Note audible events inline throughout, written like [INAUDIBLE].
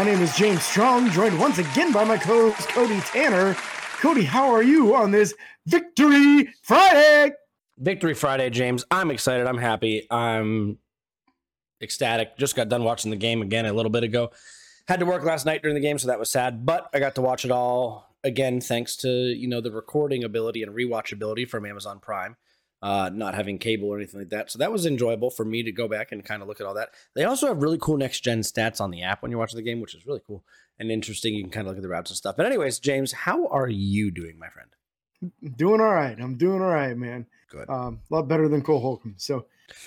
My name is James Strong, joined once again by my co-host Cody Tanner. Cody, how are you on this Victory Friday? Victory Friday, James. I'm excited. I'm happy. I'm ecstatic. Just got done watching the game again a little bit ago. Had to work last night during the game, so that was sad. But I got to watch it all again, thanks to you know the recording ability and rewatchability from Amazon Prime uh, not having cable or anything like that. So that was enjoyable for me to go back and kind of look at all that. They also have really cool next gen stats on the app when you're watching the game, which is really cool and interesting. You can kind of look at the routes and stuff. But anyways, James, how are you doing, my friend? Doing all right. I'm doing all right, man. Good. Um, a lot better than Cole Holcomb. So,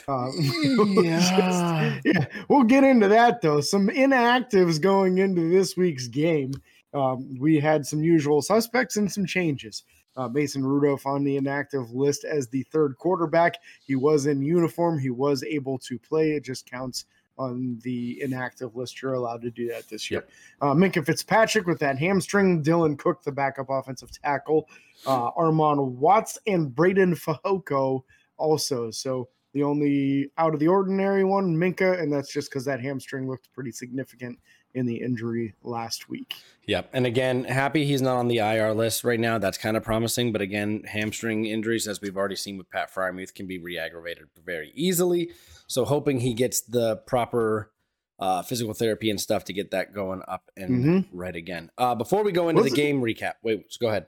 uh, [LAUGHS] yeah. Just, [LAUGHS] yeah, we'll get into that though. Some inactives going into this week's game. Um, we had some usual suspects and some changes uh, Mason Rudolph on the inactive list as the third quarterback. He was in uniform. He was able to play. It just counts on the inactive list. You're allowed to do that this year. Yep. Uh, Minkah Fitzpatrick with that hamstring. Dylan Cook, the backup offensive tackle. Uh, Armon Watts and Breiden Fehoko also. So the only out of the ordinary one, Minkah, and that's just because that hamstring looked pretty significant in the injury last week. Yep. And again, happy he's not on the IR list right now. That's kind of promising. But again, hamstring injuries, as we've already seen with Pat Freiermuth, can be re aggravated very easily. So hoping he gets the proper uh, physical therapy and stuff to get that going up and mm-hmm. right again. Uh, before we go into was the game recap, wait, go ahead.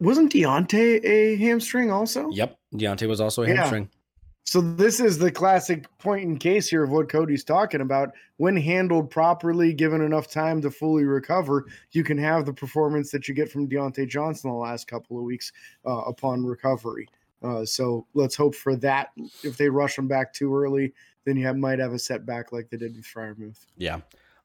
Wasn't Diontae a hamstring also? Yep. Diontae was also a yeah. hamstring. So this is the classic point in case here of what Cody's talking about. When handled properly, given enough time to fully recover, you can have the performance that you get from Diontae Johnson the last couple of weeks uh, upon recovery. Uh, so let's hope for that. If they rush him back too early, then you have, might have a setback like they did with Freiermuth. Yeah.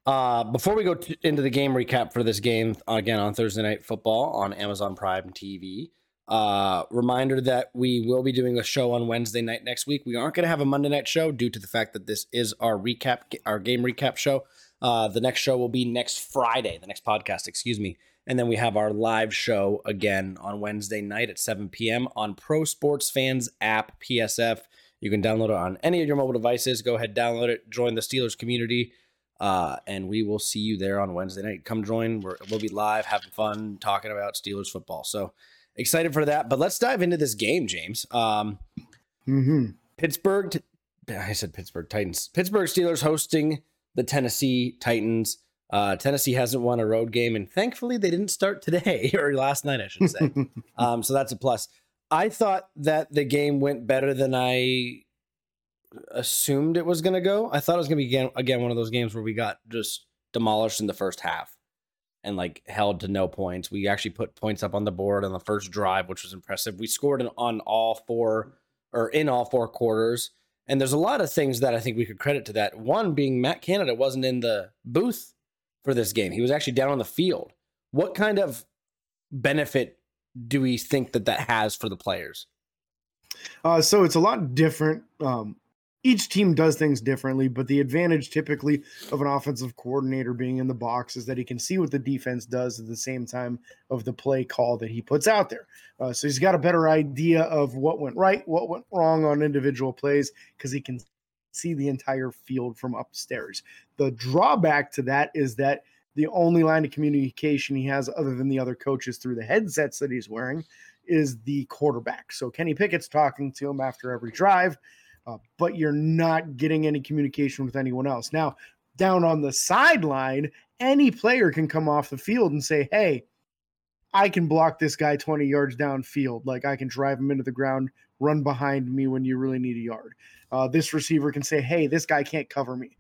Uh, before we go into the game recap for this game again on Thursday Night Football on Amazon Prime TV, uh, reminder that we will be doing a show on Wednesday night next week. We aren't going to have a Monday night show due to the fact that this is our recap, our game recap show. Uh, the next show will be next Friday, the next podcast, excuse me. And then we have our live show again on Wednesday night at 7 p.m. on Pro Sports Fans app, PSF. You can download it on any of your mobile devices. Go ahead, download it, join the Steelers community, uh, and we will see you there on Wednesday night. Come join. we will be live, having fun, talking about Steelers football. So, excited for that. But let's dive into this game, James. Um, mm-hmm. Pittsburgh, I said Pittsburgh Titans. Pittsburgh Steelers hosting the Tennessee Titans. Uh, Tennessee hasn't won a road game, and thankfully they didn't start today [LAUGHS] or last night, I should say. [LAUGHS] um, so that's a plus. I thought that the game went better than I assumed it was going to go. I thought it was going to be again, again one of those games where we got just demolished in the first half and like held to no points. We actually put points up on the board on the first drive, which was impressive. We scored in, on all four or in all four quarters. And there's a lot of things that I think we could credit to that. One being Matt Canada wasn't in the booth for this game. He was actually down on the field. What kind of benefit do we think that that has for the players? Uh, so it's a lot different um, each team does things differently, but the advantage typically of an offensive coordinator being in the box is that he can see what the defense does at the same time of the play call that he puts out there. Uh, so he's got a better idea of what went right, what went wrong on individual plays, because he can see the entire field from upstairs. The drawback to that is that the only line of communication he has, other than the other coaches through the headsets that he's wearing, is the quarterback. So Kenny Pickett's talking to him after every drive uh, but you're not getting any communication with anyone else. Now, down on the sideline, any player can come off the field and say, Hey, I can block this guy 20 yards downfield. Like I can drive him into the ground, run behind me when you really need a yard. Uh, this receiver can say, Hey, this guy can't cover me.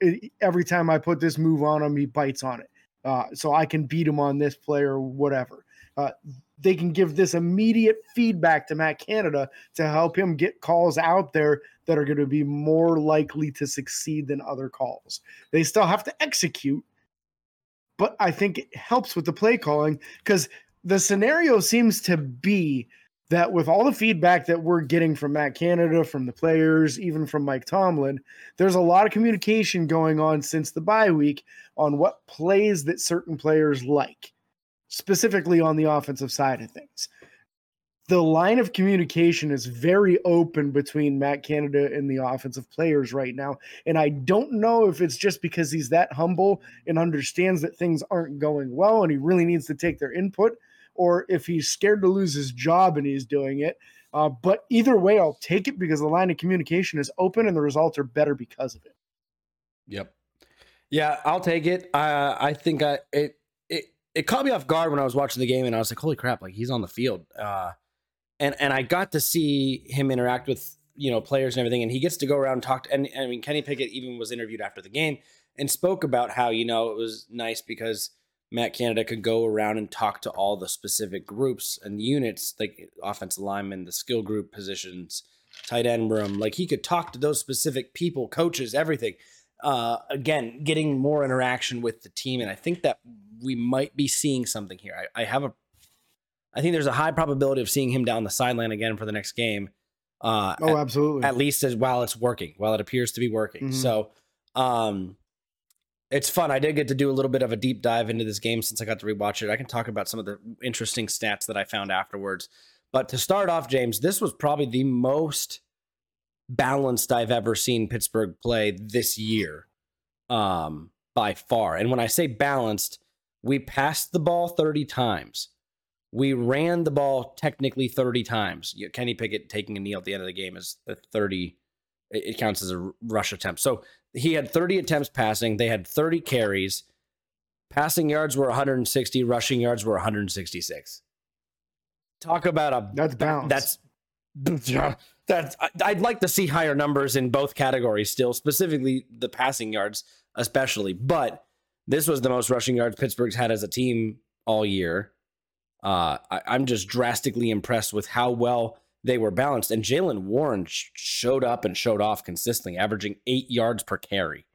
It, every time I put this move on him, he bites on it. Uh, so I can beat him on this play or whatever. Uh, they can give this immediate feedback to Matt Canada to help him get calls out there that are going to be more likely to succeed than other calls. They still have to execute, but I think it helps with the play calling because the scenario seems to be that with all the feedback that we're getting from Matt Canada, from the players, even from Mike Tomlin, there's a lot of communication going on since the bye week on what plays that certain players like specifically on the offensive side of things. the line of communication is very open between Matt Canada and the offensive players right now. And I don't know if it's just because he's that humble and understands that things aren't going well and he really needs to take their input, or if he's scared to lose his job and he's doing it. Uh, but either way, I'll take it because the line of communication is open and the results are better because of it. Yep. Yeah, I'll take it. Uh, I think I it it caught me off guard when I was watching the game and I was like, "Holy crap! Like he's on the field." Uh, and and I got to see him interact with you know players and everything, and he gets to go around and talk. To, and I mean, Kenny Pickett even was interviewed after the game and spoke about how you know it was nice because Matt Canada could go around and talk to all the specific groups and units, like offensive linemen, the skill group positions, tight end room. Like he could talk to those specific people, coaches, everything. Uh, again, getting more interaction with the team, and I think that we might be seeing something here. I, I have a I think there's a high probability of seeing him down the sideline again for the next game. Uh, oh, at, absolutely. At least as while it's working, while it appears to be working. Mm-hmm. So, um, it's fun. I did get to do a little bit of a deep dive into this game since I got to rewatch it. I can talk about some of the interesting stats that I found afterwards. But to start off, James, this was probably the most balanced I've ever seen Pittsburgh play this year, um, by far. And when I say balanced, we passed the ball 30 times. We ran the ball technically 30 times. Kenny Pickett taking a knee at the end of the game is a 30. It counts as a rush attempt. So he had 30 attempts passing. They had 30 carries. Passing yards were 160. Rushing yards were 166. Talk about a that's balance. That's [LAUGHS] that's. I'd like to see higher numbers in both categories still, specifically the passing yards, especially. But this was the most rushing yards Pittsburgh's had as a team all year. Uh, I, am just drastically impressed with how well they were balanced. And Jaylen Warren sh- showed up and showed off consistently, averaging eight yards per carry.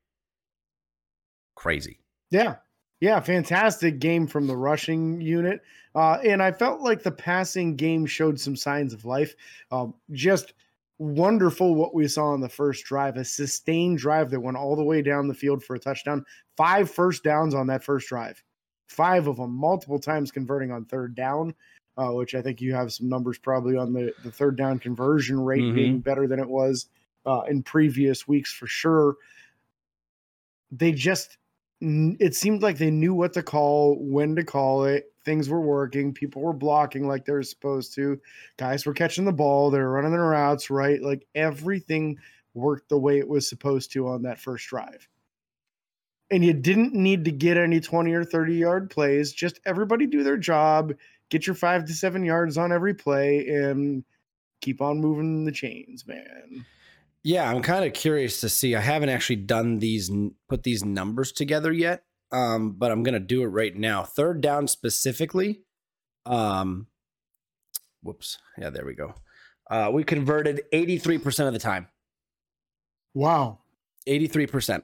Crazy. Yeah. Yeah. Fantastic game from the rushing unit. Uh, and I felt like the passing game showed some signs of life. Um, just wonderful what we saw on the first drive a sustained drive that went all the way down the field for a touchdown. Five first downs on that first drive five of them, multiple times converting on third down, uh, which I think you have some numbers probably on the, the third down conversion rate mm-hmm. being better than it was uh, in previous weeks for sure. They just, it seemed like they knew what to call, when to call it. Things were working. People were blocking like they were supposed to. Guys were catching the ball. They were running their routes right. Like everything worked the way it was supposed to on that first drive and you didn't need to get any 20 or 30 yard plays. Just everybody do their job, get your five to seven yards on every play, and keep on moving the chains, man. Yeah, I'm kind of curious to see. I haven't actually done these, put these numbers together yet, um, but I'm gonna do it right now. Third down specifically. Um, whoops. Yeah, there we go. Uh, we converted 83% of the time. Wow. 83%.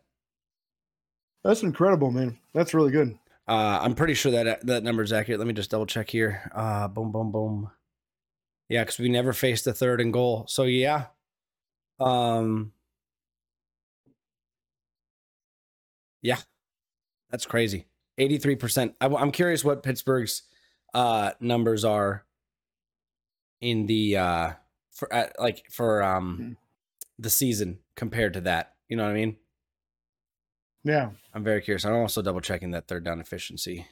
That's incredible, man. That's really good. Uh, I'm pretty sure that that number is accurate. Let me just double check here. Uh, boom, boom, boom. Yeah, because we never faced a third and goal. So yeah. Um. Yeah, that's crazy. 83%. I, I'm curious what Pittsburgh's uh numbers are in the uh for uh, like for um mm-hmm. the season compared to that. You know what I mean? Yeah. I'm very curious. I'm also double checking that third down efficiency.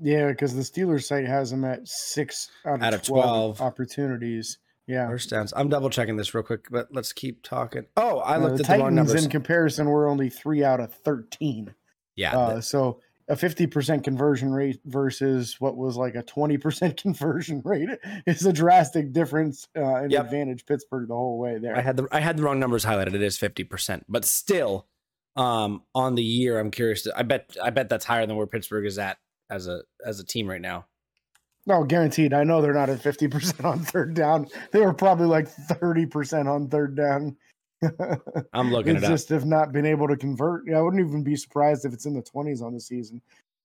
Yeah, because the Steelers site has them at six out of, out of 12, 12, opportunities. Yeah. First downs. I'm double checking this real quick, but let's keep talking. Oh, I uh, looked the at Titans the wrong numbers. In comparison, we're only three out of 13. Yeah. Uh, so a 50% conversion rate versus what was like a 20% [LAUGHS] conversion rate is a drastic difference uh, in yep. advantage Pittsburgh the whole way there. I had the I had the wrong numbers highlighted. It is 50%, but still um, on the year. I'm curious. To, I bet I bet that's higher than where Pittsburgh is at as a as a team right now. No, guaranteed. I know they're not at fifty percent on third down. They were probably like thirty percent on third down. [LAUGHS] I'm looking it's it just have not been able to convert. Yeah, I wouldn't even be surprised if it's in the twenties on the season.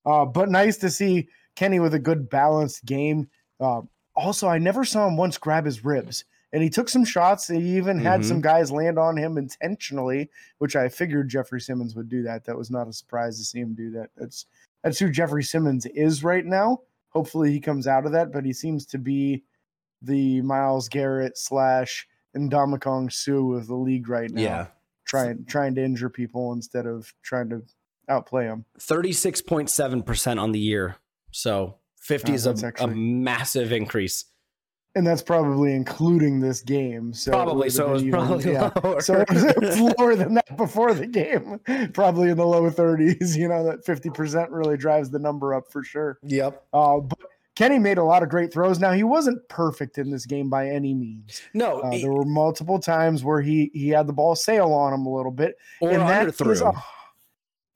Uh, but nice to see Kenny with a good balanced game. Uh, also, I never saw him once grab his ribs and he took some shots. He even had mm-hmm. some guys land on him intentionally, which I figured Jeffrey Simmons would do that. That was not a surprise to see him do that. That's that's who Jeffrey Simmons is right now. Hopefully he comes out of that, but he seems to be the Myles Garrett slash Ndamukong Suh of the league right now. Yeah. Trying trying to injure people instead of trying to outplay them. 36.7% on the year. So 50 Oh, is a, that's a massive increase. And that's probably including this game. So Probably, so it was been probably lower. So [LAUGHS] it was, it was lower than that before the game, probably in the low 30s. You know, that 50% really drives the number up for sure. Yep. Uh, but Kenny made a lot of great throws. Now, he wasn't perfect in this game by any means. No, Uh, it- there were multiple times where he he had the ball sail on him a little bit. or and that underthrew. a-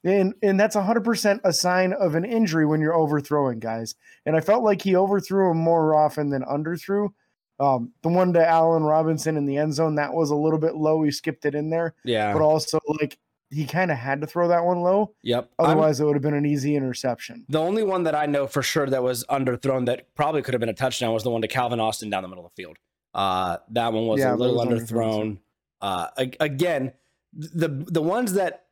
and and that's 100% a sign of an injury when you're overthrowing guys. And I felt like he overthrew him more often than underthrew. Um, the one to Allen Robinson in the end zone, that was a little bit low. He skipped it in there, yeah. but also like he kind of had to throw that one low. Yep. I'm- Otherwise, it would have been an easy interception. the only one that I know for sure that was underthrown that probably could have been a touchdown was the one to Calvin Austin down the middle of the field. Uh, that one was Yeah, a little was underthrown, underthrown. Uh, again, the the ones that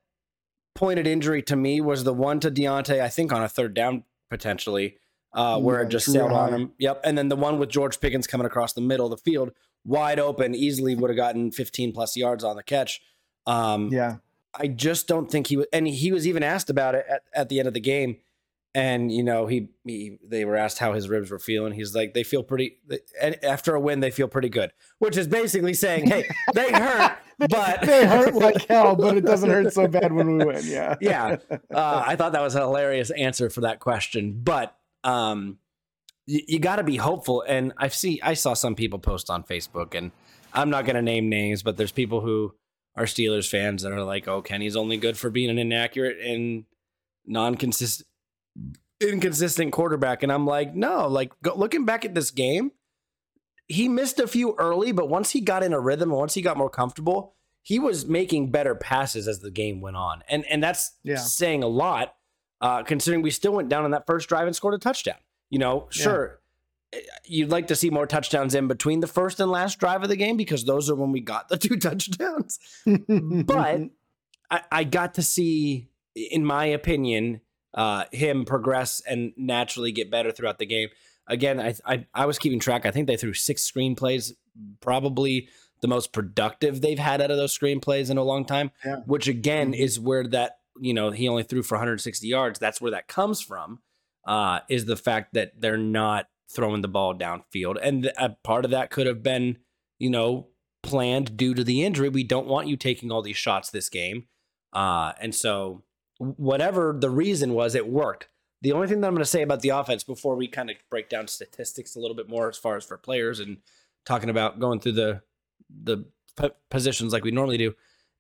pointed injury to me was the one to Diontae, I think on a third down potentially, uh, where Yeah, it just sailed on him. Yep. And then the one with George Pickens coming across the middle of the field, wide open, easily would have gotten 15 plus yards on the catch. Um, Yeah. I just don't think he was, and he was even asked about it at, at the end of the game. And you know, he, he they were asked how his ribs were feeling. He's like, they feel pretty. And after a win, they feel pretty good, which is basically saying, hey, they hurt, [LAUGHS] but they hurt [LAUGHS] like hell, but it doesn't hurt so bad when we win. Yeah. [LAUGHS] yeah. Uh, I thought that was a hilarious answer for that question, but um, you, you got to be hopeful. And I see, I saw some people post on Facebook, and I'm not going to name names, but there's people who are Steelers fans that are like, "Oh, Kenny's only good for being an inaccurate and non-consistent, inconsistent quarterback," and I'm like, no, like go, looking back at this game. He missed a few early, but once he got in a rhythm and once he got more comfortable, he was making better passes as the game went on, and and that's Yeah. saying a lot, uh, considering we still went down on that first drive and scored a touchdown. You know, sure, you'd like to see more touchdowns in between the first and last drive of the game because those are when we got the [LAUGHS] two touchdowns. But I, I got to see, in my opinion, uh, him progress and naturally get better throughout the game. Again, I, I I was keeping track. I think they threw six screenplays, probably the most productive they've had out of those screenplays in a long time. Yeah. Which again Mhm. is where that you know he only threw for 160 yards. That's where that comes from. Uh, is the fact that they're not throwing the ball downfield, and a part of that could have been you know planned due to the injury. We don't want you taking all these shots this game. Uh, and so, whatever the reason was, it worked. The only thing that I'm going to say about the offense before we kind of break down statistics a little bit more as far as for players and talking about going through the the p- positions like we normally do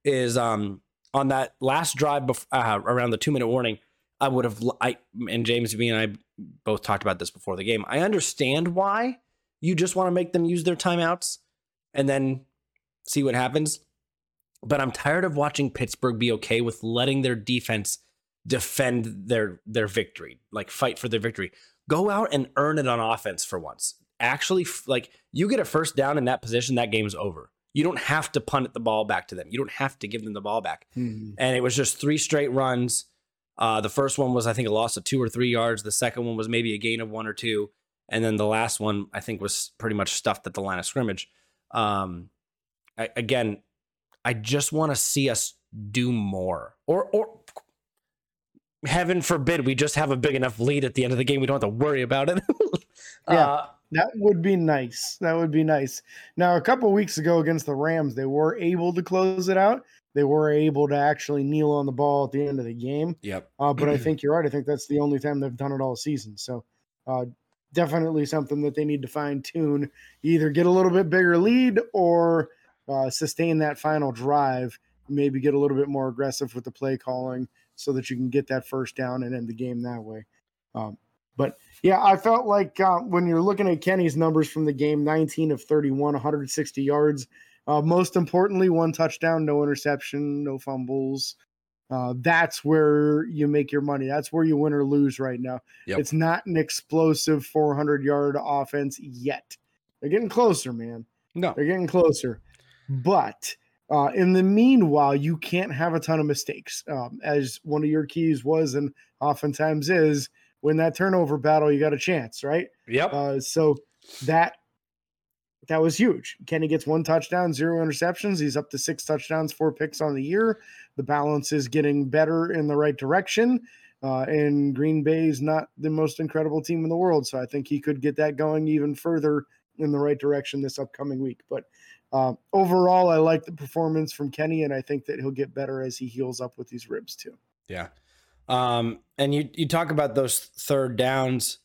is um on that last drive bef- uh, around the two minute warning. I would have I and James me and I both talked about this before the game. I understand why you just want to make them use their timeouts and then see what happens. But I'm tired of watching Pittsburgh be okay with letting their defense defend their their victory, like fight for their victory. Go out and earn it on offense for once. Actually, like you get a first down in that position, that game's over. You don't have to punt the ball back to them. You don't have to give them the ball back. Mhm. And it was just three straight runs. Uh, the first one was, I think, a loss of two or three yards. The second one was maybe a gain of one or two. And then the last one, I think, was pretty much stuffed at the line of scrimmage. Um, I, again, I just want to see us do more. Or, or heaven forbid, we just have a big enough lead at the end of the game. We don't have to worry about it. [LAUGHS] Yeah. Uh, That would be nice. That would be nice. Now, a couple weeks ago against the Rams, they were able to close it out. They were able to actually kneel on the ball at the end of the game. yep. Uh, but I [CLEARS THROAT] think you're right. I think that's the only time they've done it all season. So, uh, definitely something that they need to fine tune. Either get a little bit bigger lead or uh, sustain that final drive. Maybe get a little bit more aggressive with the play calling so that you can get that first down and end the game that way. Um, but yeah, I felt like uh, when you're looking at Kenny's numbers from the game 19 of 31, 160 yards. Uh, most importantly, one touchdown, no interception, no fumbles. Uh, that's where you make your money. That's where you win or lose right now. Yep. It's not an explosive 400 yard offense yet. They're getting closer, man. No. They're getting closer. But uh, in the meanwhile, you can't have a ton of mistakes. Um, as one of your keys was and oftentimes is, when that turnover battle, you got a chance, right? Yep. Uh, so that that was huge. Kenny gets one touchdown, zero interceptions. He's up to six touchdowns, four picks on the year. The balance is getting better in the right direction. Uh, and Green Bay is not the most incredible team in the world. So I think he could get that going even further in the right direction this upcoming week. But uh, overall, I like the performance from Kenny, and I think that he'll get better as he heals up with these ribs too. Yeah. Um, and you you talk about those third downs.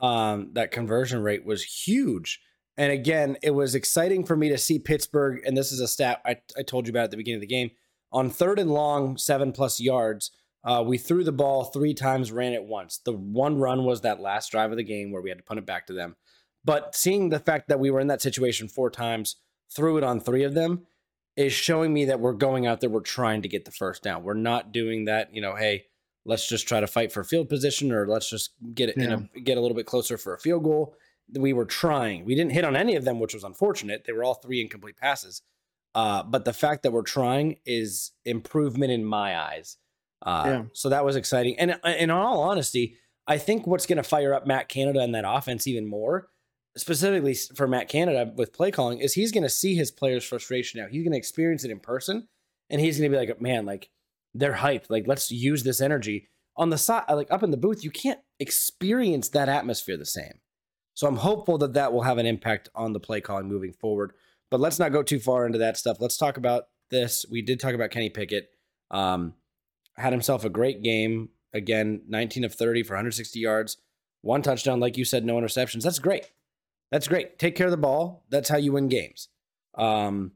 Um, that conversion rate was huge. And again, it was exciting for me to see Pittsburgh. And this is a stat I, I told you about at the beginning of the game. On third and long, seven plus yards, uh, we threw the ball three times, ran it once. The one run was that last drive of the game where we had to punt it back to them. But seeing the fact that we were in that situation four times, threw it on three of them, is showing me that we're going out there, we're trying to get the first down. We're not doing that, you know, hey, let's just try to fight for field position or let's just get it yeah. a, get a little bit closer for a field goal. We were trying. We didn't hit on any of them, which was unfortunate. They were all three incomplete passes. Uh, but the fact that we're trying is improvement in my eyes. Uh, yeah. So that was exciting. And, and in all honesty, I think what's going to fire up Matt Canada and that offense even more, specifically for Matt Canada with play calling, is he's going to see his players' frustration now. He's going to experience it in person, and he's going to be like, man, like they're hyped. Like, let's use this energy on the side, like up in the booth. You can't experience that atmosphere the same. So I'm hopeful that that will have an impact on the play calling moving forward. But let's not go too far into that stuff. Let's talk about this. We did talk about Kenny Pickett. Um, had himself a great game. Again, 19 of 30 for 160 yards, one touchdown. Like you said, no interceptions. That's great. That's great. Take care of the ball. That's how you win games. Um,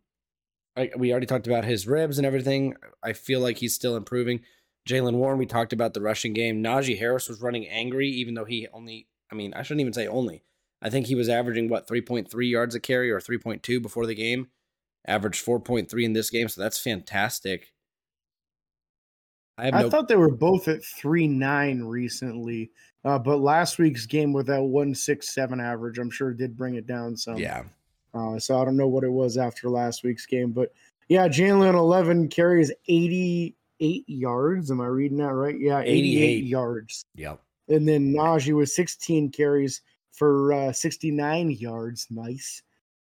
I, we already talked about his ribs and everything. I feel like he's still improving. Jaylen Warren, we talked about the rushing game. Najee Harris was running angry, even though he only, I mean, I shouldn't even say only. I think he was averaging, what, 3.3 yards a carry or 3.2 before the game. Averaged 4.3 in this game, so that's fantastic. I, I no... thought they were both at 3 9 recently, uh, but last week's game with that 1 6 7 average, I'm sure did bring it down some. Yeah. Uh, so I don't know what it was after last week's game, but yeah, Jaylen 11 carries 88 yards. Am I reading that right? Yeah, 88, 88 yards. Yep. And then Najee was 16 carries for uh, 69 yards. Nice.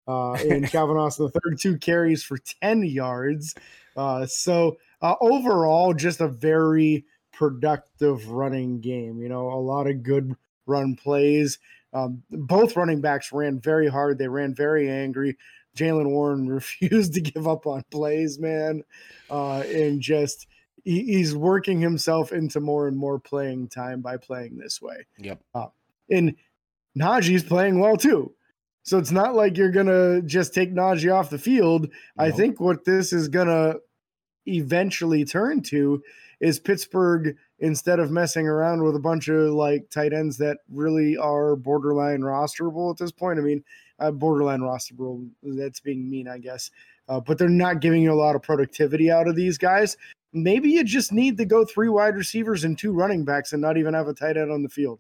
Uh, and [LAUGHS] Calvin Austin, the third two carries for 10 yards. Uh, so uh, overall, just a very productive running game. You know, a lot of good run plays. Um, both running backs ran very hard. They ran very angry. Jaylen Warren [LAUGHS] refused to give up on plays, man, uh, and just he, he's working himself into more and more playing time by playing this way. Yep. Uh, and Najee's playing well too. So it's not like you're gonna just take Najee off the field. Nope. I think what this is gonna eventually turn to is Pittsburgh instead of messing around with a bunch of like tight ends that really are borderline rosterable at this point. I mean, uh, borderline rosterable. That's being mean, I guess. Uh, but they're not giving you a lot of productivity out of these guys. Maybe you just need to go three wide receivers and two running backs and not even have a tight end on the field.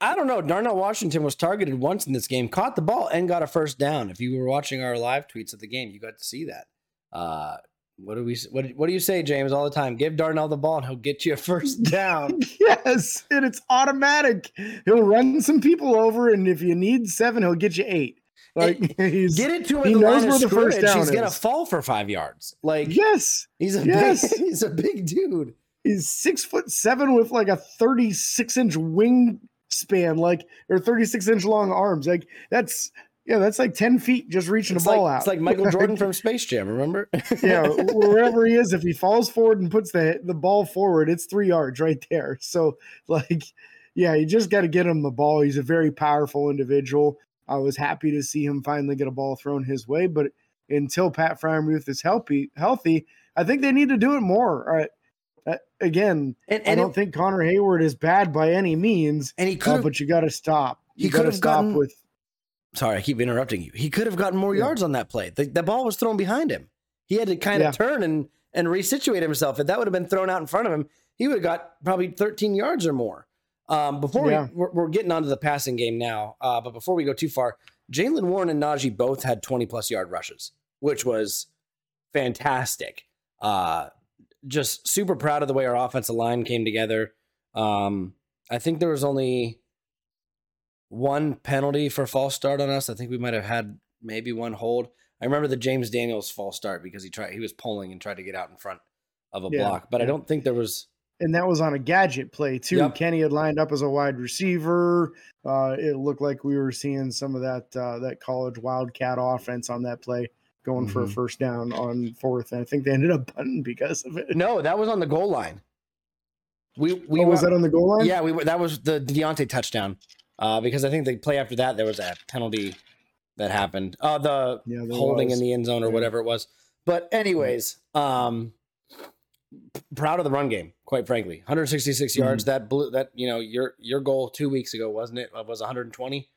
I don't know. Darnell Washington was targeted once in this game, caught the ball, and got a first down. If you were watching our live tweets of the game, you got to see that. Uh, what do we? What, what do you say, James? All the time, give Darnell the ball, and he'll get you a first [LAUGHS] down. yes, and it's automatic. He'll run some people over, and if you need seven, he'll get you eight. Like [LAUGHS] he's get it to him. He knows where the first down He's gonna fall for five yards. Like yes, he's a yes. big, [LAUGHS] he's a big dude. He's six foot seven with like a thirty six inch wing span, like or 36 inch long arms. Like that's yeah, that's like 10 feet just reaching it's a ball like, out. It's like Michael Jordan from [LAUGHS] Space Jam, remember? yeah, wherever he is, if he falls forward and puts the the ball forward, it's three yards right there. So like, yeah, you just got to get him the ball. He's a very powerful individual. I was happy to see him finally get a ball thrown his way, but until Pat Freiermuth is healthy, healthy, I think they need to do it more. Uh, again, and, and I don't it, think Connor Heyward is bad by any means. And he could, uh, but you got to stop. You got to stop gotten, with. Sorry, I keep interrupting you. He could have gotten more yeah. yards on that play. The, the, ball was thrown behind him. He had to kind of turn and and resituate himself. If that would have been thrown out in front of him, he would have got probably 13 yards or more. Um, before yeah. we, we're, we're, getting onto the passing game now, uh, but before we go too far, Jaylen Warren and Najee both had 20 plus yard rushes, which was fantastic. Uh, just super proud of the way our offensive line came together. Um, I think there was only one penalty for false start on us. I think we might have had maybe one hold. I remember the James Daniels false start because he tried he was pulling and tried to get out in front of a Yeah, block, but I don't think there was. And that was on a gadget play too. Yep. Kenny had lined up as a wide receiver. Uh, it looked like we were seeing some of that uh, that college wildcat offense on that play, going for a Mhm. first down on fourth. And I think they ended up punting because of it. No, that was on the goal line. We we oh, was that on the goal line? Yeah, we were, that was the Diontae touchdown. Uh, because I think the play after that there was a penalty that happened. Uh, the yeah. holding was. in the end zone or Yeah. whatever it was. But anyways, um, proud of the run game, quite frankly. 166 Mm-hmm. yards. That blew that you know your your goal two weeks ago wasn't it? Was 120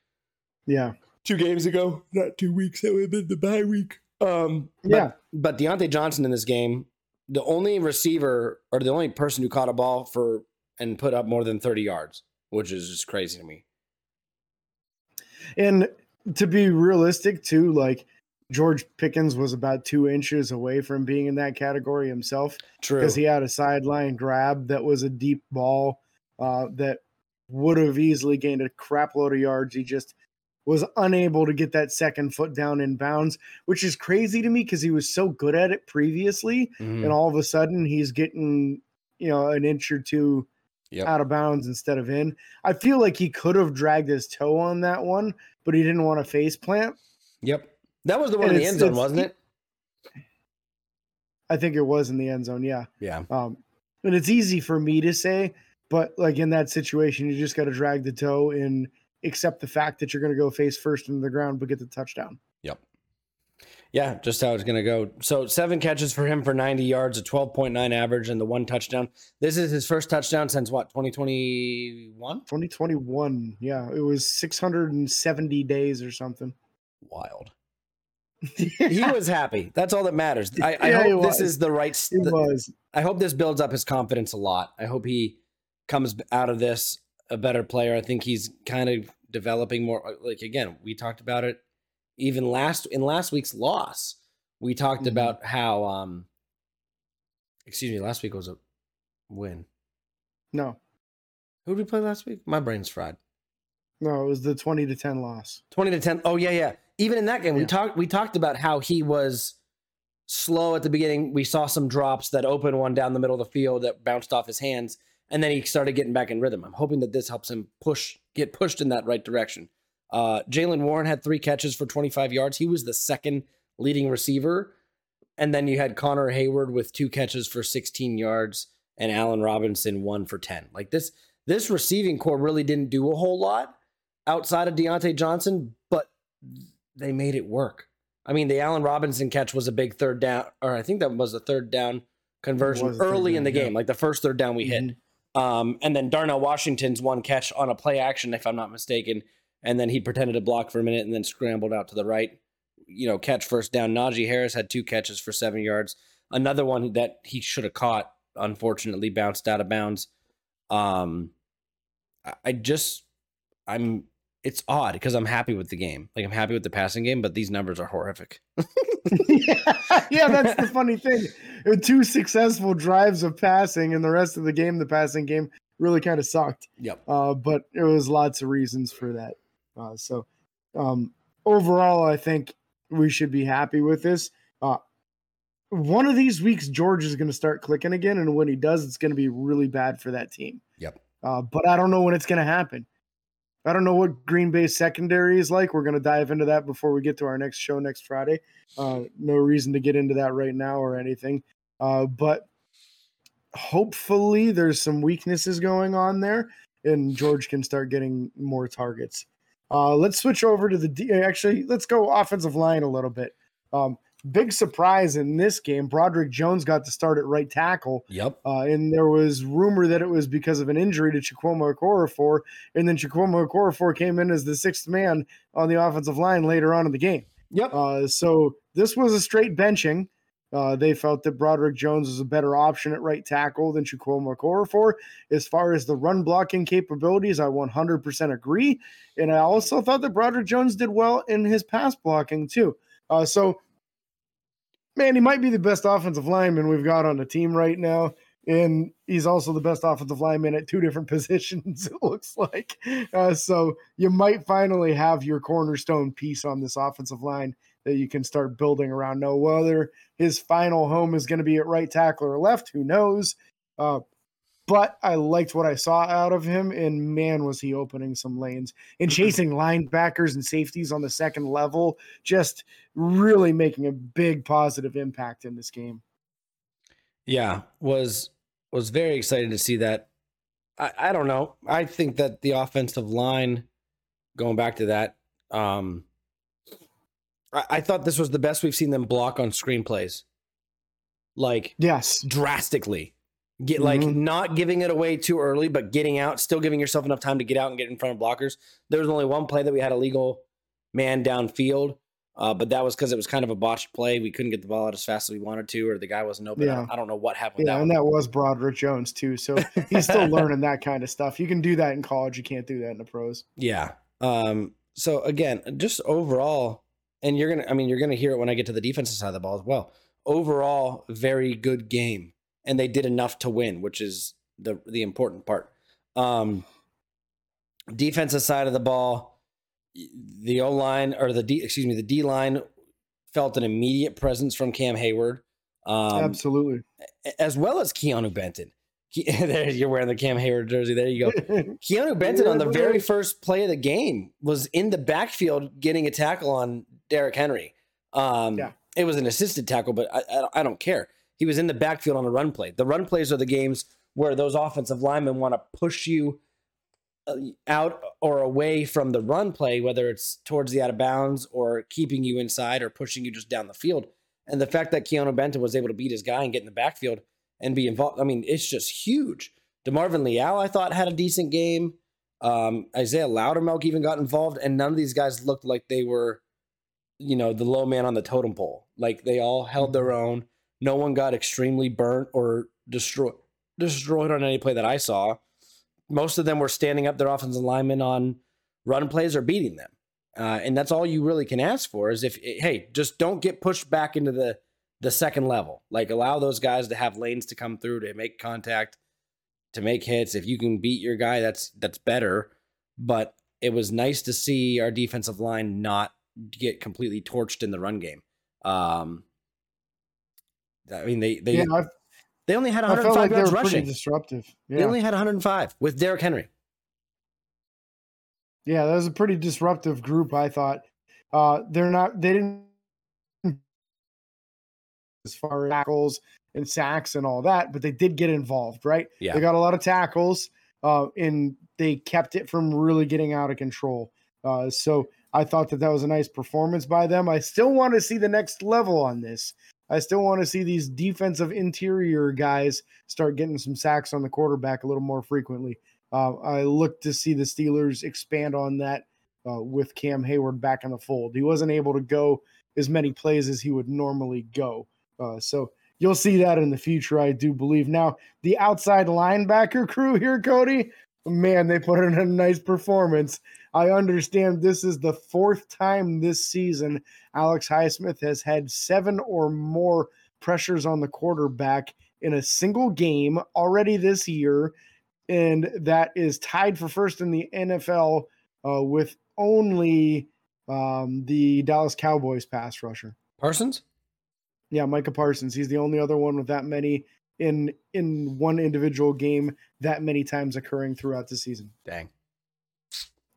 yeah, two games ago? Not two weeks. That would have been the bye week. Um, but, Yeah. But Diontae Johnson in this game, the only receiver or the only person who caught a ball for and put up more than 30 yards, which is just crazy to me. and to be realistic too, like George Pickens was about two inches away from being in that category himself. True. because he had a sideline grab that was a deep ball uh, that would have easily gained a crap load of yards. He just was unable to get that second foot down in bounds, which is crazy to me because he was so good at it previously, Mhm. and all of a sudden he's getting you know an inch or two Yep. out of bounds instead of in. I feel like he could have dragged his toe on that one, but he didn't want to face plant. Yep. That was the one And in the end zone, wasn't it? I think it was in the end zone. Yeah. Yeah. Um, and it's easy for me to say, but like in that situation, you just got to drag the toe and accept the fact that you're going to go face first into the ground, but get the touchdown. Yep. Yeah, just how it's going to go. So seven catches for him for 90 yards, a 12.9 average, and the one touchdown. This is his first touchdown since what, 2021? 2021. Yeah. It was 670 days or something. Wild. He was happy. That's all that matters. I, I Yeah, hope this is the right. Was. I hope this builds up his confidence a lot. I hope he comes out of this a better player. I think he's kind of developing more. uh, Like again, we talked about it even last in last week's loss. We talked Mhm. about how um excuse me, last week was a win. No, Who did we play last week? My brain's fried. no, it was the 20 to 10 loss. 20 to 10. Oh yeah, yeah. Even in that game, we talked we talked about how he was slow at the beginning. We saw some drops that opened one down the middle of the field that bounced off his hands and then he started getting back in rhythm. I'm hoping that this helps him push get pushed in that right direction. Uh Jaylen Warren had 3 catches for 25 yards. He was the second leading receiver. And then you had Connor Heyward with two catches for 16 yards and Allen Robinson one for 10. Like this this receiving corps really didn't do a whole lot outside of Diontae Johnson, but they made it work. I mean, the Allen Robinson catch was a big third down, or I think that was a third down conversion was a third early in the yeah. game, like the first third down we hit. Mhm. Um, and then Darnell Washington's one catch on a play action, if I'm not mistaken. And then he pretended to block for a minute and then scrambled out to the right, you know, catch first down. Najee Harris had two catches for seven yards. Another one that he should have caught, unfortunately, bounced out of bounds. Um, I just, I'm, it's odd because I'm happy with the game. Like I'm happy with the passing game, but these numbers are horrific. yeah, [LAUGHS] [LAUGHS] yeah, that's the funny thing. Uh, Two successful drives of passing, and the rest of the game, the passing game, really kind of sucked. Yep. Uh, but there was lots of reasons for that. Uh, so um, overall, I think we should be happy with this. Uh, one of these weeks, George is going to start clicking again, and when he does, it's going to be really bad for that team. Yep. Uh, but I don't know when it's going to happen. I don't know what Green Bay secondary is like. We're going to dive into that before we get to our next show next Friday. Uh, no reason to get into that right now or anything. Uh, but hopefully, there's some weaknesses going on there, and George can start getting more targets. Uh, let's switch over to the D- actually. Let's go offensive line a little bit. Um, big surprise in this game. Broderick Jones got to start at right tackle. Yep. Uh, and there was rumor that it was because of an injury to Chukwuma Okorafor, and then Chukwuma Okorafor came in as the sixth man on the offensive line later on in the game. Yep. Uh, so this was a straight benching. Uh, they felt that Broderick Jones was a better option at right tackle than Chukwuma Okorafor. As far as the run blocking capabilities, I 100% agree. And I also thought that Broderick Jones did well in his pass blocking too. Uh, so man, he might be the best offensive lineman we've got on the team right now. and he's also the best offensive lineman at two different [LAUGHS] positions. It looks like, uh, so you might finally have your cornerstone piece on this offensive line that you can start building around. No, whether his final home is going to be at right tackle or left, who knows? Uh, but I liked what I saw out of him, and man, was he opening some lanes and mm-hmm. chasing linebackers and safeties on the second level, just really making a big positive impact in this game. Yeah, was was very excited to see that. I, I don't know. I think that the offensive line, going back to that, um, I, I thought this was the best we've seen them block on screenplays. Like yes, drastically. Get like mm-hmm. not giving it away too early, but getting out, still giving yourself enough time to get out and get in front of blockers. There was only one play that we had a legal man downfield, uh, but that was because it was kind of a botched play. We couldn't get the ball out as fast as we wanted to, or the guy wasn't open. Yeah. I, I don't know what happened. Yeah, that and one. that was Broderick Jones too. So [LAUGHS] he's still learning that kind of stuff. You can do that in college. You can't do that in the pros. Yeah. Um. So again, just overall, and you're gonna, I mean, you're gonna hear it when I get to the defensive side of the ball as well. Overall, very good game and they did enough to win, which is the the important part. Um, defensive side of the ball, the O line or the D, excuse me, the D line felt an immediate presence from Cam Heyward. Um, Absolutely, as well as Keanu Benton. [LAUGHS] there, you're wearing the Cam Heyward jersey. There you go. [LAUGHS] Keanu Benton on the very first play of the game was in the backfield getting a tackle on Derrick Henry. Um, yeah. It was an assisted tackle, but I, I, I don't care. He was in the backfield on a run play. The run plays are the games where those offensive linemen want to push you uh, out or away from the run play, whether it's towards the out of bounds or keeping you inside or pushing you just down the field. And the fact that Keanu Benton was able to beat his guy and get in the backfield and be involved, I mean, it's just huge. DeMarvin Leal, I thought, had a decent game. Um, Isaiah Loudermilk even got involved, and none of these guys looked like they were, you know, the low man on the totem pole. Like they all held their own. No one got extremely burnt or destroyed destroyed on any play that I saw. Most of them were standing up their offensive linemen on run plays or beating them. Uh, and that's all you really can ask for is if hey, just don't get pushed back into the the second level. Like allow those guys to have lanes to come through to make contact, to make hits. If you can beat your guy, that's that's better. But it was nice to see our defensive line not get completely torched in the run game. Um, I mean, they they yeah, they only had 105 like yards rushing. Disruptive. Yeah. They only had 105 with Derrick Henry. Yeah, that was a pretty disruptive group. I thought uh, they're not. They didn't as far as tackles and sacks and all that, but they did get involved, right? Yeah, they got a lot of tackles, uh, and they kept it from really getting out of control. Uh, so I thought that that was a nice performance by them. I still want to see the next level on this. I still want to see these defensive interior guys start getting some sacks on the quarterback a little more frequently. Uh, I look to see the Steelers expand on that uh, with Cam Heyward back in the fold. He wasn't able to go as many plays as he would normally go. Uh, so you'll see that in the future, I do believe. Now, the outside linebacker crew here, Cody, man, they put in a nice performance. I understand this is the fourth time this season Alex Highsmith has had seven or more pressures on the quarterback in a single game already this year. And that is tied for first in the NFL uh, with only um, the Dallas Cowboys pass rusher. Parsons? Yeah, Micah Parsons. He's the only other one with that many in in one individual game that many times occurring throughout the season. Dang.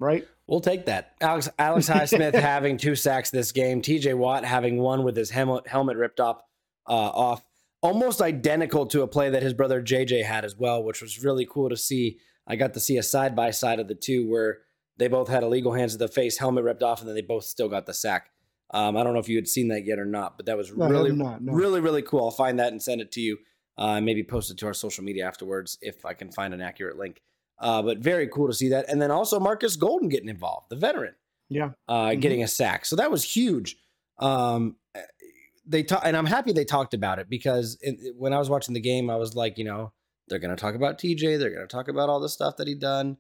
Right? We'll take that. Alex Alex Highsmith [LAUGHS] having two sacks this game. TJ Watt having one with his helmet helmet ripped off uh, off. Almost identical to a play that his brother JJ had as well, which was really cool to see. I got to see a side by side of the two where they both had illegal hands to the face, helmet ripped off, and then they both still got the sack. Um, I don't know if you had seen that yet or not, but that was no, really, not, no. really, really cool. I'll find that and send it to you uh, maybe post it to our social media afterwards if I can find an accurate link. Uh, but very cool to see that. And then also Marcus Golden getting involved, the veteran. Yeah. Uh, mm-hmm. Getting a sack. So that was huge. Um, they talk, and I'm happy they talked about it because it, when I was watching the game, I was like, you know, they're going to talk about TJ. They're going to talk about all the stuff that he done.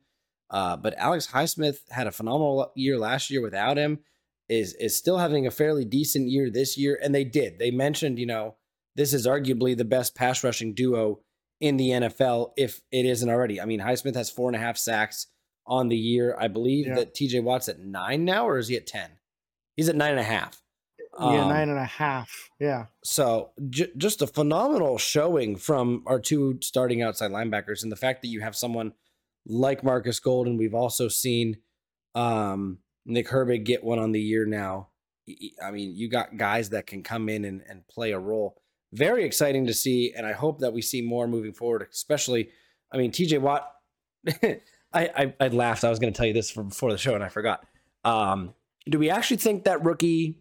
Uh, but Alex Highsmith had a phenomenal year last year without him. Is is still having a fairly decent year this year, and they did. They mentioned, you know, this is arguably the best pass rushing duo in the NFL if it isn't already. I mean, Highsmith has four and a half sacks on the year. I believe Yeah. that TJ Watt's at nine now, or is he at 10? He's at nine and a half. yeah, Um, nine and a half. Yeah. So j- just a phenomenal showing from our two starting outside linebackers, and the fact that you have someone like Markus Golden. We've also seen um, Nick Herbig get one on the year now. I mean, you got guys that can come in and, and play a role. Very exciting to see, and I hope that we see more moving forward. Especially, I mean, TJ Watt. [LAUGHS] I, I I laughed. I was going to tell you this from before the show, and I forgot. Um, do we actually think that rookie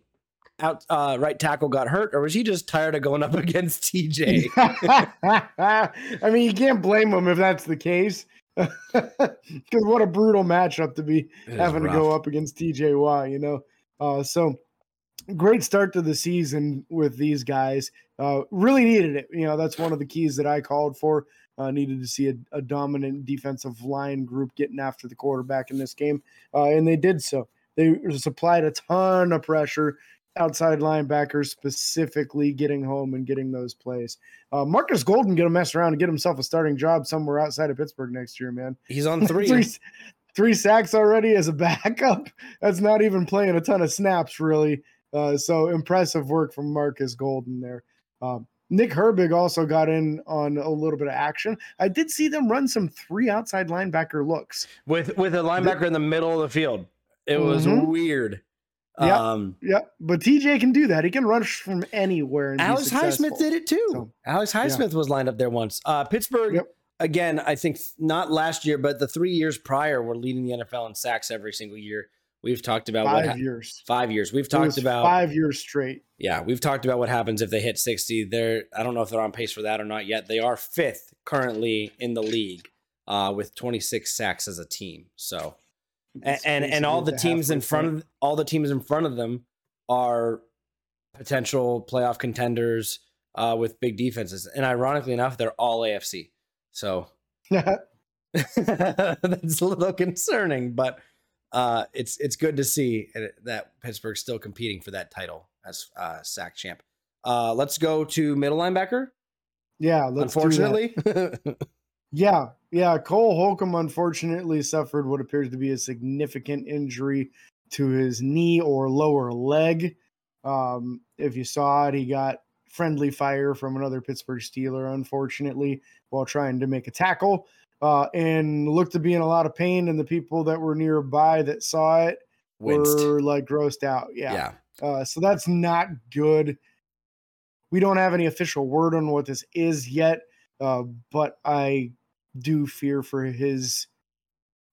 out uh, right tackle got hurt, or was he just tired of going up [LAUGHS] against TJ? [LAUGHS] I mean, you can't blame him if that's the case. Because what a brutal matchup to be having to go up against TJ Watt, you know. Uh, so great start to the season with these guys. Uh, really needed it. You know, that's one of the keys that I called for. Uh, needed to see a, a dominant defensive line group getting after the quarterback in this game, uh, and they did so. They supplied a ton of pressure. Outside linebackers specifically getting home and getting those plays. Uh, Markus Golden gonna mess around and get himself a starting job somewhere outside of Pittsburgh next year, man He's on three. [LAUGHS] three, three sacks already as a [LAUGHS] backup. That's not even playing a ton of snaps, really. Uh, so impressive work from Markus Golden there. Um, Nick Herbig also got in on a little bit of action. I did see them run some three outside linebacker looks. with with a linebacker in the middle of the field. It was Mhm. weird. Yep. Um, Yeah, but TJ can do that. He can rush from anywhere. Alex. Highsmith did it too. So, Alex Highsmith was lined up there once. Uh, Pittsburgh, Yep. again, I think not last year, but the three years prior were leading the NFL in sacks every single year. We've talked about what Five ha- years. five years. We've talked about five years straight. yeah, we've talked about what happens if they hit 60. They're I don't know if they're on pace for that or not yet. They are fifth currently in the league uh, with 26 sacks as a team. So and and, and all the teams in front of all the teams in front of them are potential playoff contenders uh, with big defenses. And ironically enough, they're all AFC. So [LAUGHS] [LAUGHS] that's a little concerning, but uh, it's it's good to see uh, that Pittsburgh's still competing for that title as uh, sack champ. Uh, let's go to middle linebacker. yeah, let's do that. unfortunately, [LAUGHS] Yeah, yeah. Cole Holcomb unfortunately suffered what appears to be a significant injury to his knee or lower leg. Um, if you saw it, he got friendly fire from another Pittsburgh Steeler, unfortunately, while trying to make a tackle, uh, and looked to be in a lot of pain. And the people that were nearby that saw it winced. were like grossed out. Yeah. Yeah. Uh, so that's not good. We don't have any official word on what this is yet, uh, but I do fear for his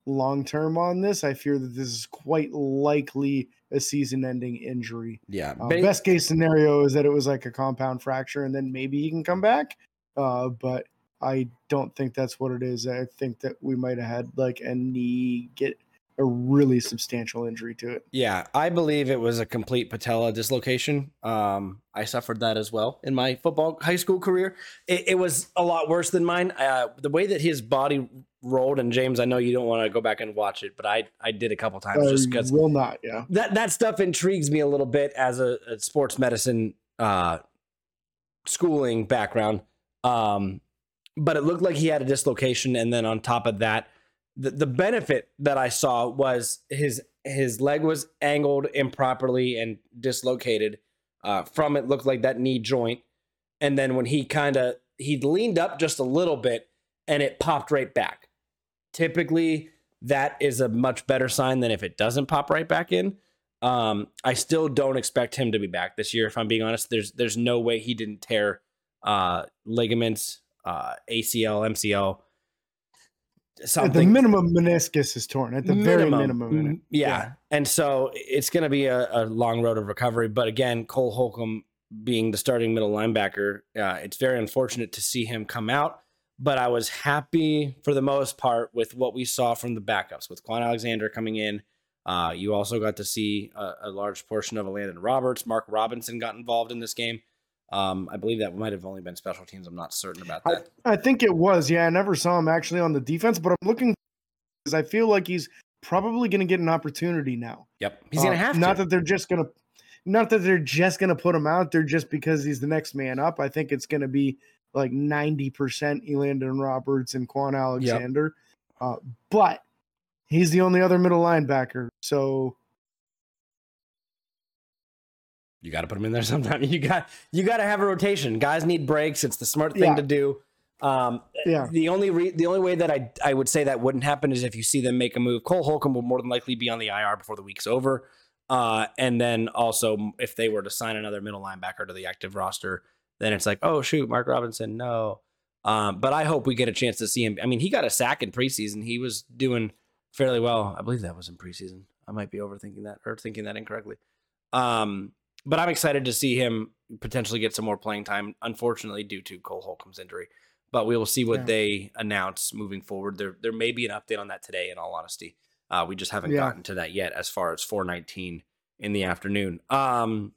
long term on this. I fear that this is quite likely a season ending injury. yeah, Uh, Ba- best case scenario is that it was like a compound fracture and then maybe he can come back. Uh, but I don't think that's what it is. I think that we might have had like a knee get a really substantial injury to it. Yeah, I believe it was a complete patella dislocation. Um, I suffered that as well in my football high school career. It, it was a lot worse than mine. Uh, the way that his body rolled, and James, I know you don't want to go back and watch it, but I I did a couple times just because will not. Yeah. that that stuff intrigues me a little bit as a, a sports medicine uh, schooling background. Um, but it looked like he had a dislocation, and then on top of that, the, the benefit that I saw was his his leg was angled improperly and dislocated. Uh, from it looked like that knee joint, and then when he kind of he leaned up just a little bit, and it popped right back. Typically, that is a much better sign than if it doesn't pop right back in. Um, I still don't expect him to be back this year. If I'm being honest, there's there's no way he didn't tear uh, ligaments, uh, ACL, MCL, At the minimum, meniscus is torn. At the very minimum. in it. Mm, Yeah. And so it's going to be a, a long road of recovery. But again, Cole Holcomb being the starting middle linebacker, uh, it's very unfortunate to see him come out. But I was happy for the most part with what we saw from the backups, with Kwon Alexander coming in. Uh, you also got to see a, a large portion of Landon Roberts. Mark Robinson got involved in this game. Um, I believe that might have only been special teams. I'm not certain about that. I think it was. Yeah, I never saw him actually on the defense, but I'm looking because I feel like he's probably going to get an opportunity now. yep. He's going Uh, to have to. Not that they're just going to, not that they're just going to put him out there just because he's the next man up. I think it's going to be like 90% Elandon Roberts and Kwon Alexander. Yep. Uh, but he's the only other middle linebacker. So you got to put them in there [LAUGHS] sometime. You got you got to have a rotation. Guys need breaks. It's the smart thing yeah. to do. Um, yeah. The only re- the only way that I I would say that wouldn't happen is if you see them make a move. Cole Holcomb will more than likely be on the IR before the week's over. Uh, and then also if they were to sign another middle linebacker to the active roster, then it's like, oh shoot, Mark Robinson, no. Um, but I hope we get a chance to see him. I mean, he got a sack in preseason. He was doing fairly well. I believe that was in preseason. I might be overthinking that or thinking that incorrectly. Um, but I'm excited to see him potentially get some more playing time. Unfortunately, due to Cole Holcomb's injury, but we will see what yeah. they announce moving forward. There, there may be an update on that today. In all honesty, uh, we just haven't yeah. gotten to that yet. As far as 419 in the afternoon. Um,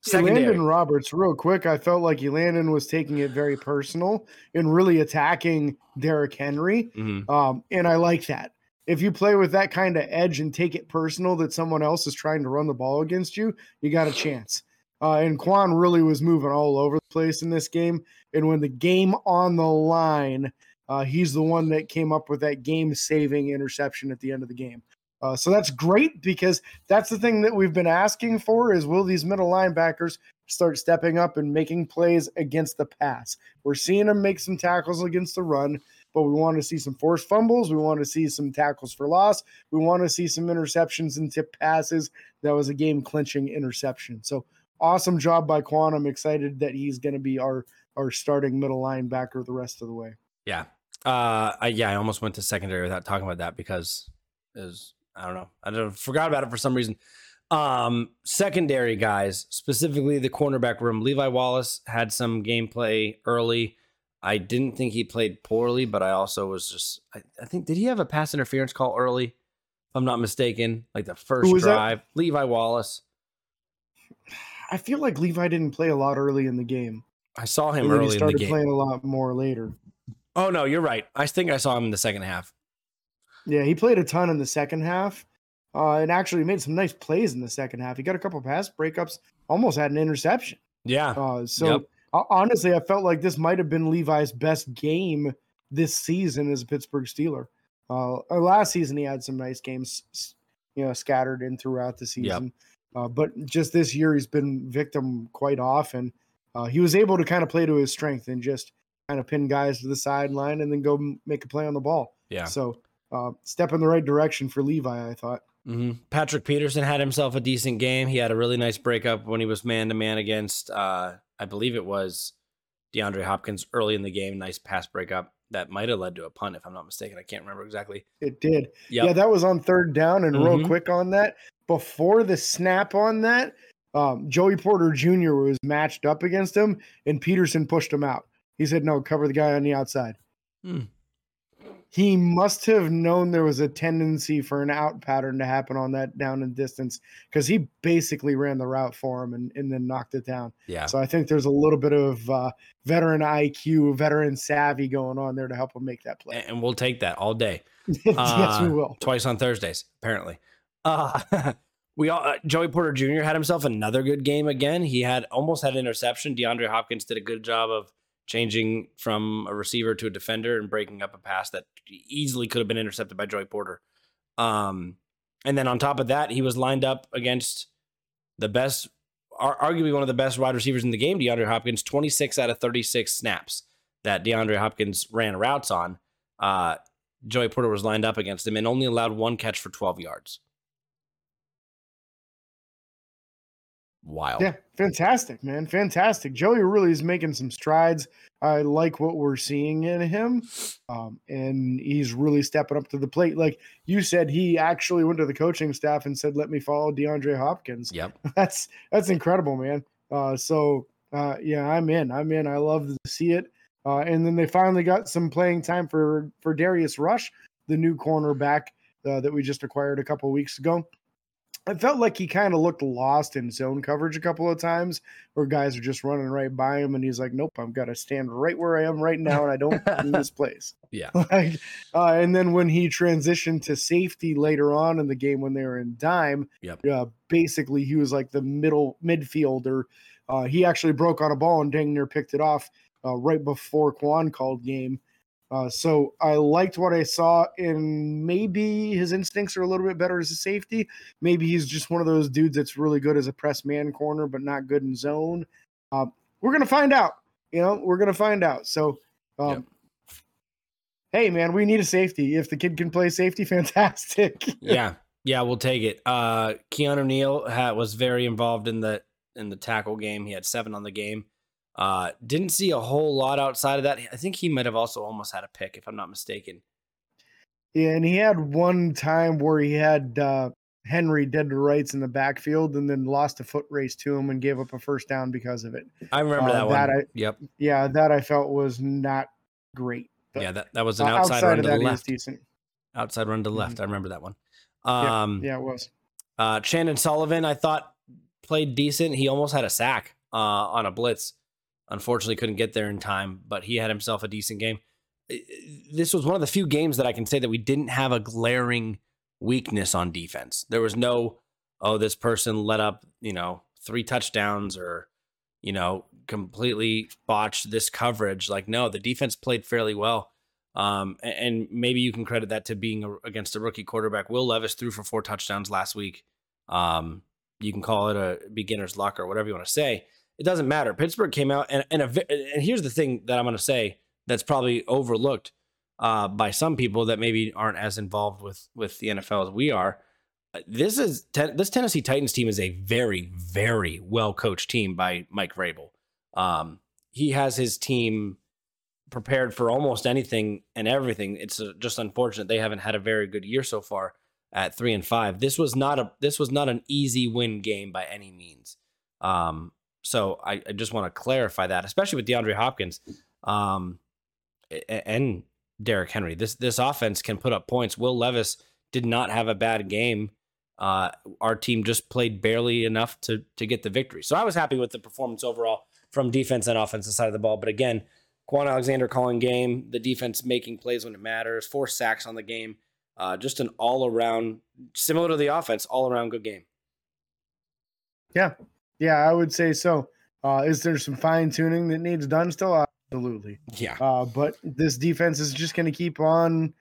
secondary. Landon Roberts, real quick, I felt like Landon was taking it very personal and really attacking Derrick Henry. Mm-hmm. Um, and I like that. If you play with that kind of edge and take it personal that someone else is trying to run the ball against you, you got a chance. Uh, and Kwon really was moving all over the place in this game. And when the game on the line, uh, he's the one that came up with that game saving interception at the end of the game. Uh, so that's great because that's the thing that we've been asking for is will these middle linebackers start stepping up and making plays against the pass? We're seeing them make some tackles against the run, but we want to see some forced fumbles. We want to see some tackles for loss. We want to see some interceptions and tip passes. That was a game clinching interception. So awesome job by Kwon. I'm excited that he's going to be our our starting middle linebacker the rest of the way. Yeah. Uh, I, yeah, I almost went to secondary without talking about that because is I don't know. I don't, forgot about it for some reason. Um, secondary guys, specifically the cornerback room. Levi Wallace had some gameplay early. I didn't think he played poorly, but I also was just I, I think did he have a pass interference call early? If I'm not mistaken, like the first drive. That? Levi Wallace. I feel like Levi didn't play a lot early in the game. I saw him early in the game. he started playing a lot more later. Oh no, you're right. I think I saw him in the second half. Yeah, he played a ton in the second half, uh, and actually made some nice plays in the second half. He got a couple pass breakups, almost had an interception. Yeah. Uh, so yep. Honestly, I felt like this might have been Levi's best game this season as a Pittsburgh Steeler. Uh, last season he had some nice games, you know, scattered in throughout the season. Yep. Uh, but just this year he's been victim quite often. Uh, he was able to kind of play to his strength and just kind of pin guys to the sideline and then go make a play on the ball. Yeah. So uh, step in the right direction for Levi, I thought. Mm-hmm. Patrick Peterson had himself a decent game. He had a really nice breakup when he was man to man against, uh, I believe it was DeAndre Hopkins early in the game. Nice pass breakup that might have led to a punt, if I'm not mistaken. I can't remember exactly. It did. Yep. Yeah, that was on third down. And mm-hmm. real quick on that, before the snap on that, um, Joey Porter Jr. was matched up against him, and Peterson pushed him out. He said, "No, cover the guy on the outside." Hmm he must have known there was a tendency for an out pattern to happen on that down and distance because he basically ran the route for him and, and then knocked it down. Yeah. So I think there's a little bit of uh, veteran IQ, veteran savvy going on there to help him make that play. And we'll take that all day. [LAUGHS] yes, uh, we will. Twice on Thursdays, apparently. Uh, [LAUGHS] we all uh, Joey Porter Jr. had himself another good game again. He had almost had an interception. DeAndre Hopkins did a good job of changing from a receiver to a defender and breaking up a pass that easily could have been intercepted by Joey Porter. Um, and then on top of that, he was lined up against the best, arguably one of the best wide receivers in the game, DeAndre Hopkins, 26 out of 36 snaps that DeAndre Hopkins ran routes on. Uh, Joey Porter was lined up against him and only allowed one catch for 12 yards. Wild. Yeah, fantastic, man. Fantastic. Joey really is making some strides. I like what we're seeing in him. Um, and he's really stepping up to the plate. Like you said, he actually went to the coaching staff and said, Let me follow DeAndre Hopkins. Yep. [LAUGHS] That's that's incredible, man. Uh, so uh, yeah, I'm in. I'm in. I love to see it. Uh, and then they finally got some playing time for for Darius Rush, the new cornerback uh, that we just acquired a couple weeks ago. I felt like he kind of looked lost in zone coverage a couple of times where guys are just running right by him and he's like, Nope, I've got to stand right where I am right now and I don't in this [LAUGHS] place. Yeah. [LAUGHS] Like, uh, and then when he transitioned to safety later on in the game when they were in dime, yep. uh, basically he was like the middle midfielder Uh, he actually broke on a ball and dang near picked it off uh, right before Kwon called game. Uh, so I liked what I saw, and maybe his instincts are a little bit better as a safety. Maybe he's just one of those dudes that's really good as a press man corner, but not good in zone. Uh, we're gonna find out. You know, we're gonna find out. So, um, yep. hey, man, we need a safety. If the kid can play safety, [LAUGHS] fantastic. yeah, yeah, we'll take it. Uh, Keanu Neal had, was very involved in the in the tackle game. He had seven on the game. Uh, didn't see a whole lot outside of that. I think he might have also almost had a pick, if I'm not mistaken. Yeah, and he had one time where he had uh, Henry dead to rights in the backfield, and then lost a foot race to him and gave up a first down because of it. I remember uh, that, that one. I, yep. Yeah, that I felt was not great. Yeah, that, that was an outside, outside run to the left. Decent. Outside run to the left. Mm-hmm. I remember that one. Um, yeah, yeah, it was. Uh, Chandon Sullivan, I thought played decent. He almost had a sack uh, on a blitz. Unfortunately, couldn't get there in time, but he had himself a decent game. This was one of the few games that I can say that we didn't have a glaring weakness on defense. There was no, oh, this person let up, you know, three touchdowns or, you know, completely botched this coverage. Like, no, the defense played fairly well. Um, and maybe you can credit that to being a, against a rookie quarterback. Will Levis threw for four touchdowns last week. Um, you can call it a beginner's luck or whatever you want to say. It doesn't matter. Pittsburgh came out and and, a, and here's the thing that I'm going to say that's probably overlooked uh, by some people that maybe aren't as involved with with the NFL as we are. Uh, this is this Tennessee Titans team is a very very well coached team by Mike Vrabel. Um, he has his team prepared for almost anything and everything. It's uh, just unfortunate they haven't had a very good year so far at three and five. This was not a this was not an easy win game by any means. Um, so I, I just want to clarify that, especially with DeAndre Hopkins um, and Derrick Henry. This this offense can put up points. Will Levis did not have a bad game. Uh, our team just played barely enough to to get the victory. So I was happy with the performance overall from defense and offensive side of the ball. But again, Kwon Alexander calling game, the defense making plays when it matters, four sacks on the game. Uh, just an all around, similar to the offense, all around good game. Yeah, yeah, I would say so. Uh, is there some fine tuning that needs done still? Absolutely. Yeah. Uh, but this defense is just going to keep on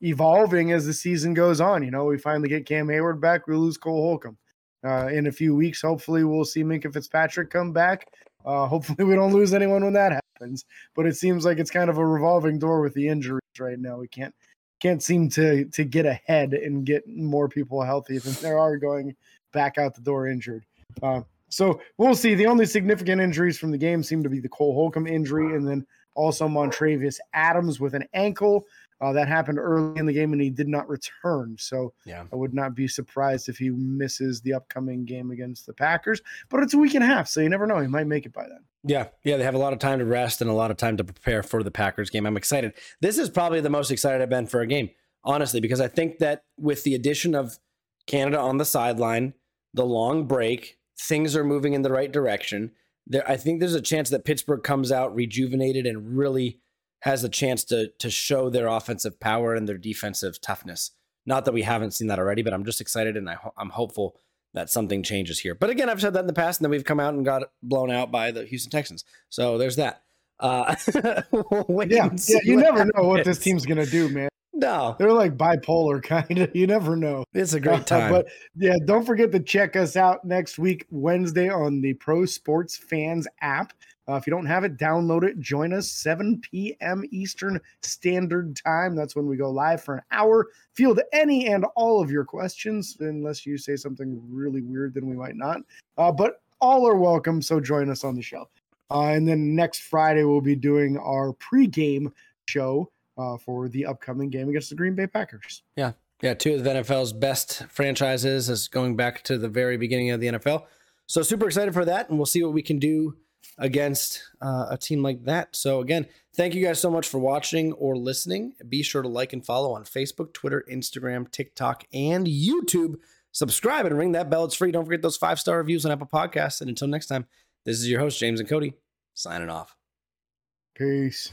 evolving as the season goes on. You know, we finally get Cam Heyward back, we lose Cole Holcomb. Uh, in a few weeks, hopefully, we'll see Minkah Fitzpatrick come back. Uh, hopefully, [LAUGHS] we don't lose anyone when that happens. But it seems like it's kind of a revolving door with the injuries right now. We can't can't seem to to get ahead and get more people healthy than there are going back out the door injured. Uh, so we'll see. The only significant injuries from the game seem to be the Cole Holcomb injury and then also Montravius Adams with an ankle. Uh, that happened early in the game and he did not return. So yeah. I would not be surprised if he misses the upcoming game against the Packers. But it's a week and a half, so you never know. He might make it by then. Yeah. Yeah. They have a lot of time to rest and a lot of time to prepare for the Packers game. I'm excited. This is probably the most excited I've been for a game, honestly, because I think that with the addition of Canada on the sideline, the long break, things are moving in the right direction. There, I think there's a chance that Pittsburgh comes out rejuvenated and really has a chance to to show their offensive power and their defensive toughness. Not that we haven't seen that already, but I'm just excited and I ho- I'm hopeful that something changes here. But again, I've said that in the past, and then we've come out and got blown out by the Houston Texans. So there's that. Uh, [LAUGHS] yeah, yeah, you never happens. know what this team's gonna do, man. No, they're like bipolar [LAUGHS] kind of. You never know. It's a great [LAUGHS] time. But yeah, don't forget to check us out next week, Wednesday, on the Pro Sports Fans app. Uh, if you don't have it, download it. Join us 7 p.m. Eastern Standard Time. That's when we go live for an hour. Field any and all of your questions, unless you say something really weird, then we might not. Uh, but all are welcome. So join us on the show. Uh, and then next Friday, we'll be doing our pregame show uh, for the upcoming game against the Green Bay Packers. Yeah. Yeah. Two of the NFL's best franchises is going back to the very beginning of the NFL. So super excited for that. And we'll see what we can do against uh, a team like that. So again, thank you guys so much for watching or listening. Be sure to like and follow on Facebook, Twitter, Instagram, TikTok, and YouTube. Subscribe and ring that bell. It's free. Don't forget those five star reviews on Apple Podcasts. And until next time, this is your host, James and Cody, signing off. Peace.